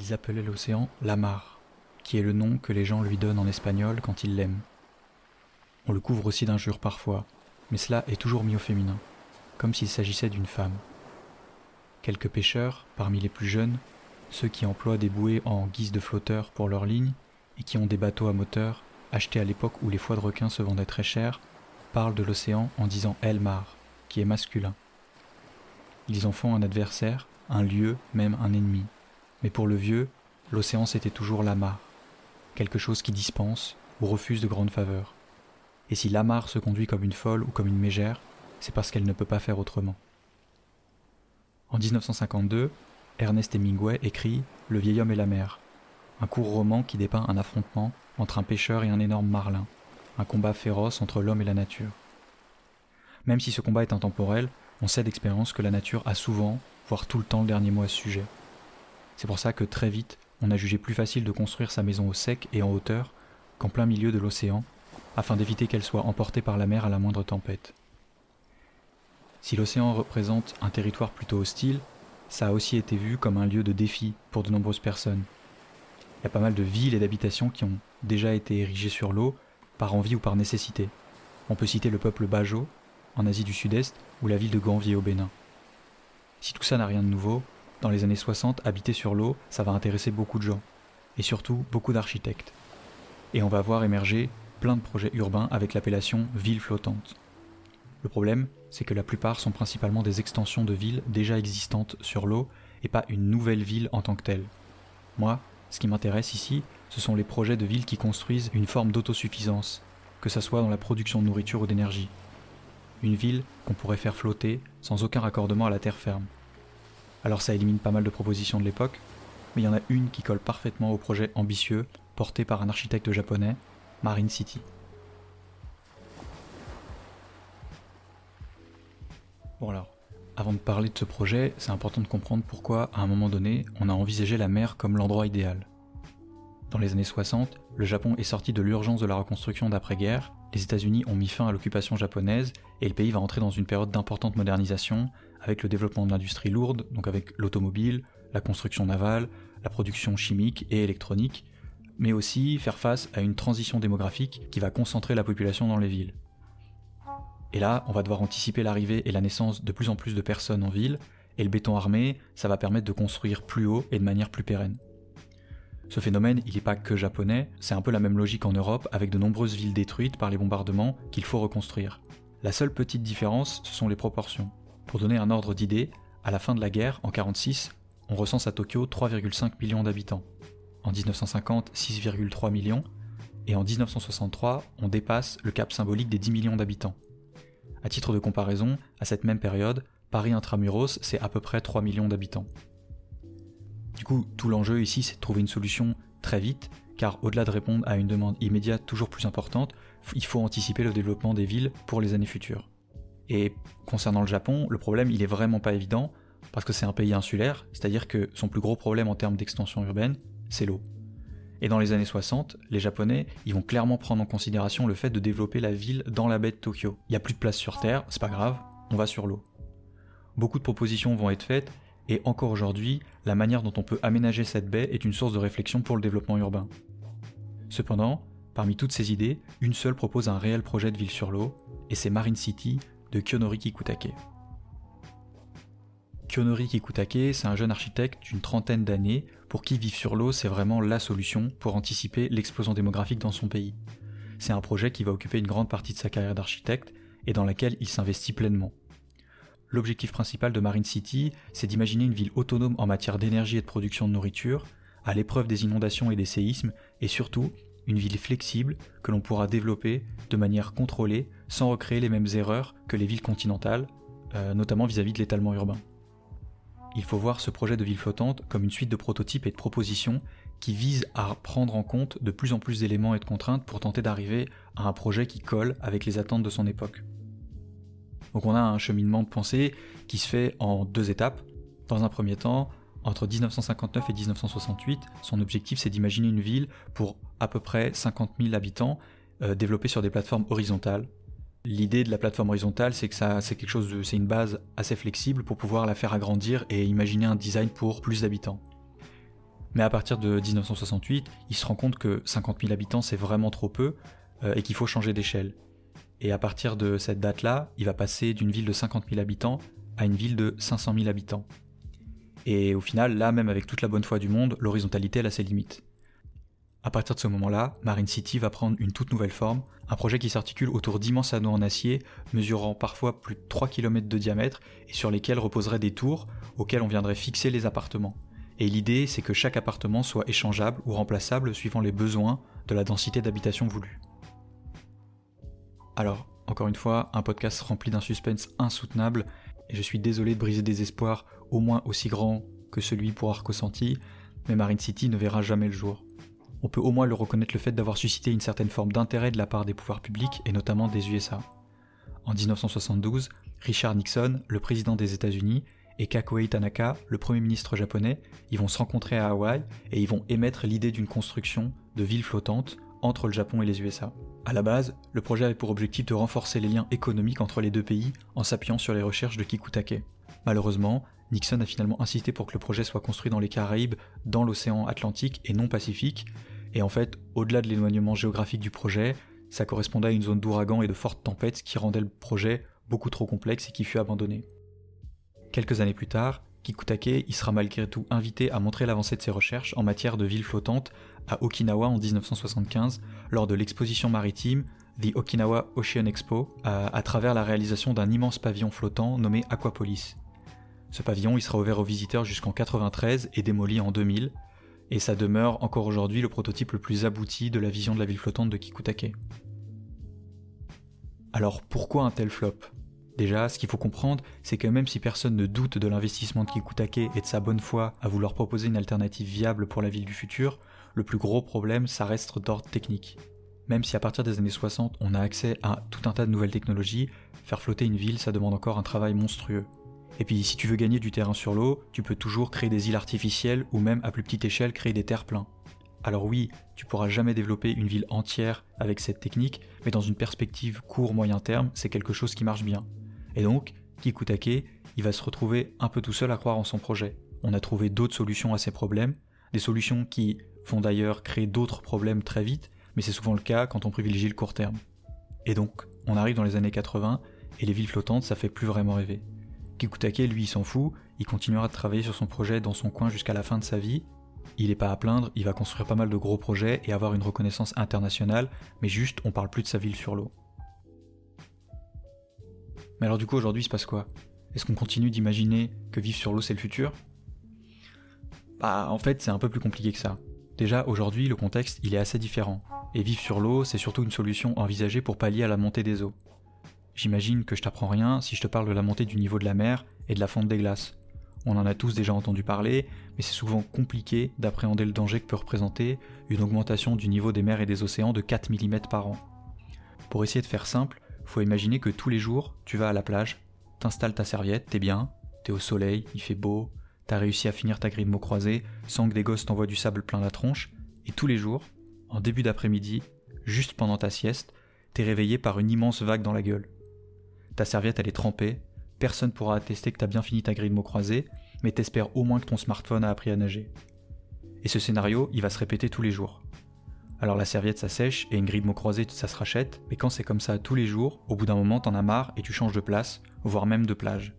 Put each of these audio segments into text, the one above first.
Ils appelaient l'océan la mar, qui est le nom que les gens lui donnent en espagnol quand ils l'aiment. On le couvre aussi d'injures parfois, mais cela est toujours mis au féminin, comme s'il s'agissait d'une femme. Quelques pêcheurs, parmi les plus jeunes, ceux qui emploient des bouées en guise de flotteurs pour leurs lignes et qui ont des bateaux à moteur, achetés à l'époque où les foies de requins se vendaient très cher, parlent de l'océan en disant El Mar, qui est masculin. Ils en font un adversaire, un lieu, même un ennemi. Mais pour le vieux, l'océan c'était toujours l'amarre, quelque chose qui dispense ou refuse de grandes faveurs. Et si l'amarre se conduit comme une folle ou comme une mégère, c'est parce qu'elle ne peut pas faire autrement. En 1952, Ernest Hemingway écrit Le vieil homme et la mer, un court roman qui dépeint un affrontement entre un pêcheur et un énorme marlin, un combat féroce entre l'homme et la nature. Même si ce combat est intemporel, on sait d'expérience que la nature a souvent, voire tout le temps, le dernier mot à ce sujet. C'est pour ça que très vite, on a jugé plus facile de construire sa maison au sec et en hauteur qu'en plein milieu de l'océan, afin d'éviter qu'elle soit emportée par la mer à la moindre tempête. Si l'océan représente un territoire plutôt hostile, ça a aussi été vu comme un lieu de défi pour de nombreuses personnes. Il y a pas mal de villes et d'habitations qui ont déjà été érigées sur l'eau, par envie ou par nécessité. On peut citer le peuple Bajo, en Asie du Sud-Est, ou la ville de Ganvier au Bénin. Si tout ça n'a rien de nouveau, dans les années 60, habiter sur l'eau, ça va intéresser beaucoup de gens, et surtout beaucoup d'architectes. Et on va voir émerger plein de projets urbains avec l'appellation ville flottante. Le problème, c'est que la plupart sont principalement des extensions de villes déjà existantes sur l'eau et pas une nouvelle ville en tant que telle. Moi, ce qui m'intéresse ici, ce sont les projets de villes qui construisent une forme d'autosuffisance, que ce soit dans la production de nourriture ou d'énergie. Une ville qu'on pourrait faire flotter sans aucun raccordement à la terre ferme. Alors ça élimine pas mal de propositions de l'époque, mais il y en a une qui colle parfaitement au projet ambitieux porté par un architecte japonais, Marine City. Bon alors, avant de parler de ce projet, c'est important de comprendre pourquoi, à un moment donné, on a envisagé la mer comme l'endroit idéal. Dans les années 60, le Japon est sorti de l'urgence de la reconstruction d'après-guerre, les États-Unis ont mis fin à l'occupation japonaise et le pays va entrer dans une période d'importante modernisation avec le développement de l'industrie lourde, donc avec l'automobile, la construction navale, la production chimique et électronique, mais aussi faire face à une transition démographique qui va concentrer la population dans les villes. Et là, on va devoir anticiper l'arrivée et la naissance de plus en plus de personnes en ville, et le béton armé, ça va permettre de construire plus haut et de manière plus pérenne. Ce phénomène, il n'est pas que japonais, c'est un peu la même logique en Europe avec de nombreuses villes détruites par les bombardements qu'il faut reconstruire. La seule petite différence, ce sont les proportions. Pour donner un ordre d'idée, à la fin de la guerre, en 1946, on recense à Tokyo 3,5 millions d'habitants. En 1950, 6,3 millions. Et en 1963, on dépasse le cap symbolique des 10 millions d'habitants. À titre de comparaison, à cette même période, Paris intramuros, c'est à peu près 3 millions d'habitants. Du coup, tout l'enjeu ici, c'est de trouver une solution très vite, car au-delà de répondre à une demande immédiate toujours plus importante, il faut anticiper le développement des villes pour les années futures. Et concernant le Japon, le problème il est vraiment pas évident parce que c'est un pays insulaire, c'est-à-dire que son plus gros problème en termes d'extension urbaine, c'est l'eau. Et dans les années 60, les Japonais, ils vont clairement prendre en considération le fait de développer la ville dans la baie de Tokyo. Il n'y a plus de place sur Terre, c'est pas grave, on va sur l'eau. Beaucoup de propositions vont être faites, et encore aujourd'hui, la manière dont on peut aménager cette baie est une source de réflexion pour le développement urbain. Cependant, parmi toutes ces idées, une seule propose un réel projet de ville sur l'eau, et c'est Marine City, de Kyonori Kikutake. Kyonori Kikutake, c'est un jeune architecte d'une trentaine d'années pour qui vivre sur l'eau, c'est vraiment la solution pour anticiper l'explosion démographique dans son pays. C'est un projet qui va occuper une grande partie de sa carrière d'architecte et dans laquelle il s'investit pleinement. L'objectif principal de Marine City, c'est d'imaginer une ville autonome en matière d'énergie et de production de nourriture, à l'épreuve des inondations et des séismes, et surtout une ville flexible que l'on pourra développer de manière contrôlée sans recréer les mêmes erreurs que les villes continentales, euh, notamment vis-à-vis de l'étalement urbain. Il faut voir ce projet de ville flottante comme une suite de prototypes et de propositions qui visent à prendre en compte de plus en plus d'éléments et de contraintes pour tenter d'arriver à un projet qui colle avec les attentes de son époque. Donc on a un cheminement de pensée qui se fait en deux étapes. Dans un premier temps, entre 1959 et 1968, son objectif c'est d'imaginer une ville pour à peu près 50 000 habitants euh, développée sur des plateformes horizontales. L'idée de la plateforme horizontale, c'est que ça, c'est quelque chose c'est une base assez flexible pour pouvoir la faire agrandir et imaginer un design pour plus d'habitants. Mais à partir de 1968, il se rend compte que 50 000 habitants c'est vraiment trop peu euh, et qu'il faut changer d'échelle. Et à partir de cette date-là, il va passer d'une ville de 50 000 habitants à une ville de 500 000 habitants. Et au final, là, même avec toute la bonne foi du monde, l'horizontalité a ses limites. À partir de ce moment-là, Marine City va prendre une toute nouvelle forme, un projet qui s'articule autour d'immenses anneaux en acier, mesurant parfois plus de 3 km de diamètre, et sur lesquels reposeraient des tours auxquelles on viendrait fixer les appartements. Et l'idée, c'est que chaque appartement soit échangeable ou remplaçable suivant les besoins de la densité d'habitation voulue. Alors, encore une fois, un podcast rempli d'un suspense insoutenable, et je suis désolé de briser des espoirs au moins aussi grands que celui pour Arco Santi, mais Marine City ne verra jamais le jour. On peut au moins le reconnaître le fait d'avoir suscité une certaine forme d'intérêt de la part des pouvoirs publics et notamment des USA. En 1972, Richard Nixon, le président des États-Unis, et Kakuei Tanaka, le premier ministre japonais, ils vont se rencontrer à Hawaï et ils vont émettre l'idée d'une construction de ville flottante entre le Japon et les USA. À la base, le projet avait pour objectif de renforcer les liens économiques entre les deux pays en s'appuyant sur les recherches de Kikutake. Malheureusement, Nixon a finalement insisté pour que le projet soit construit dans les Caraïbes, dans l'océan Atlantique et non Pacifique, et en fait, au-delà de l'éloignement géographique du projet, ça correspondait à une zone d'ouragan et de fortes tempêtes qui rendait le projet beaucoup trop complexe et qui fut abandonné. Quelques années plus tard, Kikutake y sera malgré tout invité à montrer l'avancée de ses recherches en matière de villes flottantes à Okinawa en 1975 lors de l'exposition maritime The Okinawa Ocean Expo à, travers la réalisation d'un immense pavillon flottant nommé Aquapolis. Ce pavillon il sera ouvert aux visiteurs jusqu'en 93 et démoli en 2000 et ça demeure encore aujourd'hui le prototype le plus abouti de la vision de la ville flottante de Kikutake. Alors pourquoi un tel flop? Déjà, ce qu'il faut comprendre, c'est que même si personne ne doute de l'investissement de Kikutake et de sa bonne foi à vouloir proposer une alternative viable pour la ville du futur, le plus gros problème, ça reste d'ordre technique. Même si à partir des années 60, on a accès à tout un tas de nouvelles technologies, faire flotter une ville, ça demande encore un travail monstrueux. Et puis si tu veux gagner du terrain sur l'eau, tu peux toujours créer des îles artificielles ou même à plus petite échelle créer des terres pleins. Alors oui, tu pourras jamais développer une ville entière avec cette technique, mais dans une perspective court-moyen terme, c'est quelque chose qui marche bien. Et donc, Kikutake, il va se retrouver un peu tout seul à croire en son projet. On a trouvé d'autres solutions à ces problèmes, des solutions qui vont d'ailleurs créer d'autres problèmes très vite, mais c'est souvent le cas quand on privilégie le court terme. Et donc, on arrive dans les années 80, et les villes flottantes, ça fait plus vraiment rêver. Kikutake, lui, il s'en fout, il continuera de travailler sur son projet dans son coin jusqu'à la fin de sa vie. Il n'est pas à plaindre, il va construire pas mal de gros projets et avoir une reconnaissance internationale, mais juste, on parle plus de sa ville sur l'eau. Mais alors du coup aujourd'hui il se passe quoi? Est-ce qu'on continue d'imaginer que vivre sur l'eau c'est le futur? Bah en fait c'est un peu plus compliqué que ça. Déjà aujourd'hui le contexte il est assez différent. Et vivre sur l'eau c'est surtout une solution envisagée pour pallier à la montée des eaux. J'imagine que je t'apprends rien si je te parle de la montée du niveau de la mer et de la fonte des glaces. On en a tous déjà entendu parler, mais c'est souvent compliqué d'appréhender le danger que peut représenter une augmentation du niveau des mers et des océans de 4 mm par an. Pour essayer de faire simple, faut imaginer que tous les jours, tu vas à la plage, t'installes ta serviette, t'es bien, t'es au soleil, il fait beau, t'as réussi à finir ta grille de mots croisés sans que des gosses t'envoient du sable plein la tronche, et tous les jours, en début d'après-midi, juste pendant ta sieste, t'es réveillé par une immense vague dans la gueule. Ta serviette elle est trempée, personne pourra attester que t'as bien fini ta grille de mots croisés, mais t'espères au moins que ton smartphone a appris à nager. Et ce scénario, il va se répéter tous les jours. Alors la serviette ça sèche et une grille de mots croisés ça se rachète, mais quand c'est comme ça tous les jours, au bout d'un moment t'en as marre et tu changes de place, voire même de plage.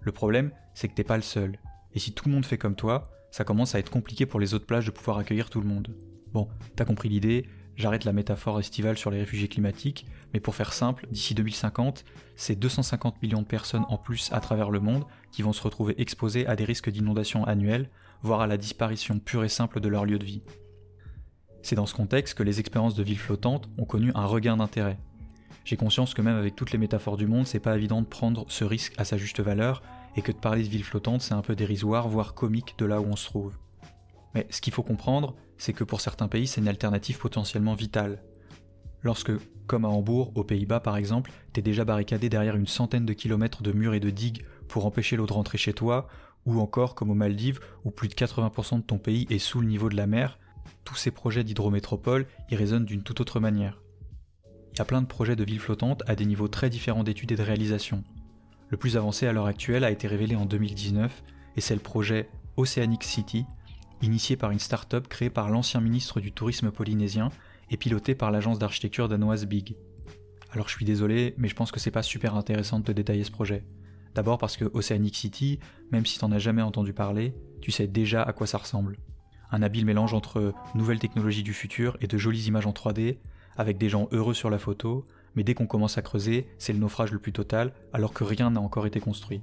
Le problème, c'est que t'es pas le seul. Et si tout le monde fait comme toi, ça commence à être compliqué pour les autres plages de pouvoir accueillir tout le monde. Bon, t'as compris l'idée, j'arrête la métaphore estivale sur les réfugiés climatiques, mais pour faire simple, d'ici 2050, c'est 250 millions de personnes en plus à travers le monde qui vont se retrouver exposées à des risques d'inondation annuels, voire à la disparition pure et simple de leur lieu de vie. C'est dans ce contexte que les expériences de villes flottantes ont connu un regain d'intérêt. J'ai conscience que même avec toutes les métaphores du monde, c'est pas évident de prendre ce risque à sa juste valeur, et que de parler de villes flottantes, c'est un peu dérisoire, voire comique de là où on se trouve. Mais ce qu'il faut comprendre, c'est que pour certains pays, c'est une alternative potentiellement vitale. Lorsque, comme à Hambourg, aux Pays-Bas par exemple, t'es déjà barricadé derrière une centaine de kilomètres de murs et de digues pour empêcher l'eau de rentrer chez toi, ou encore comme aux Maldives, où plus de 80% de ton pays est sous le niveau de la mer, tous ces projets d'hydrométropole y résonnent d'une toute autre manière. Il y a plein de projets de villes flottantes à des niveaux très différents d'études et de réalisation. Le plus avancé à l'heure actuelle a été révélé en 2019 et c'est le projet Oceanic City, initié par une start-up créée par l'ancien ministre du tourisme polynésien et pilotée par l'agence d'architecture danoise Big. Alors je suis désolé, mais je pense que c'est pas super intéressant de te détailler ce projet. D'abord parce que Oceanic City, même si t'en as jamais entendu parler, tu sais déjà à quoi ça ressemble. Un habile mélange entre nouvelles technologies du futur et de jolies images en 3D, avec des gens heureux sur la photo, mais dès qu'on commence à creuser, c'est le naufrage le plus total, alors que rien n'a encore été construit.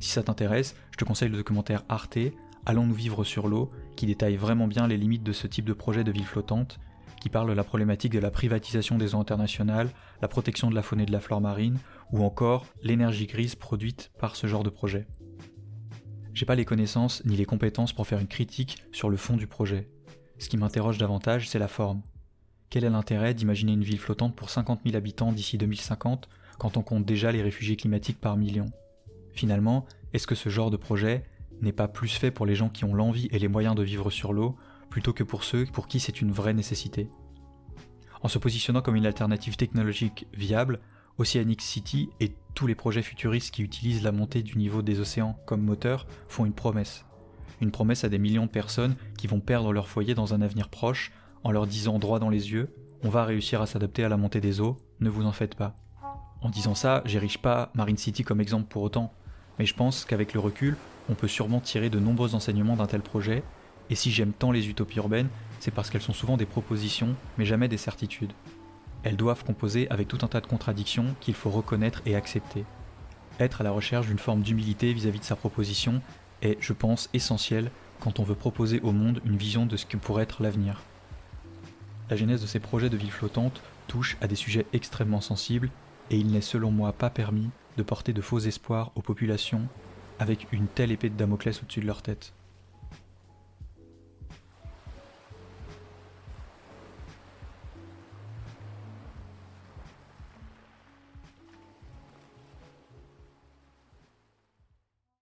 Si ça t'intéresse, je te conseille le documentaire Arte, Allons-nous vivre sur l'eau, qui détaille vraiment bien les limites de ce type de projet de ville flottante, qui parle de la problématique de la privatisation des eaux internationales, la protection de la faune et de la flore marine, ou encore l'énergie grise produite par ce genre de projet. J'ai pas les connaissances ni les compétences pour faire une critique sur le fond du projet. Ce qui m'interroge davantage, c'est la forme. Quel est l'intérêt d'imaginer une ville flottante pour 50 000 habitants d'ici 2050 quand on compte déjà les réfugiés climatiques par million? Finalement, est-ce que ce genre de projet n'est pas plus fait pour les gens qui ont l'envie et les moyens de vivre sur l'eau plutôt que pour ceux pour qui c'est une vraie nécessité? En se positionnant comme une alternative technologique viable, Oceanic City et tous les projets futuristes qui utilisent la montée du niveau des océans comme moteur font une promesse. Une promesse à des millions de personnes qui vont perdre leur foyer dans un avenir proche en leur disant droit dans les yeux on va réussir à s'adapter à la montée des eaux, ne vous en faites pas. En disant ça, j'érige pas Marine City comme exemple pour autant, mais je pense qu'avec le recul, on peut sûrement tirer de nombreux enseignements d'un tel projet, et si j'aime tant les utopies urbaines, c'est parce qu'elles sont souvent des propositions, mais jamais des certitudes. Elles doivent composer avec tout un tas de contradictions qu'il faut reconnaître et accepter. Être à la recherche d'une forme d'humilité vis-à-vis de sa proposition est, je pense, essentiel quand on veut proposer au monde une vision de ce que pourrait être l'avenir. La genèse de ces projets de ville flottante touche à des sujets extrêmement sensibles et il n'est selon moi pas permis de porter de faux espoirs aux populations avec une telle épée de Damoclès au-dessus de leur tête.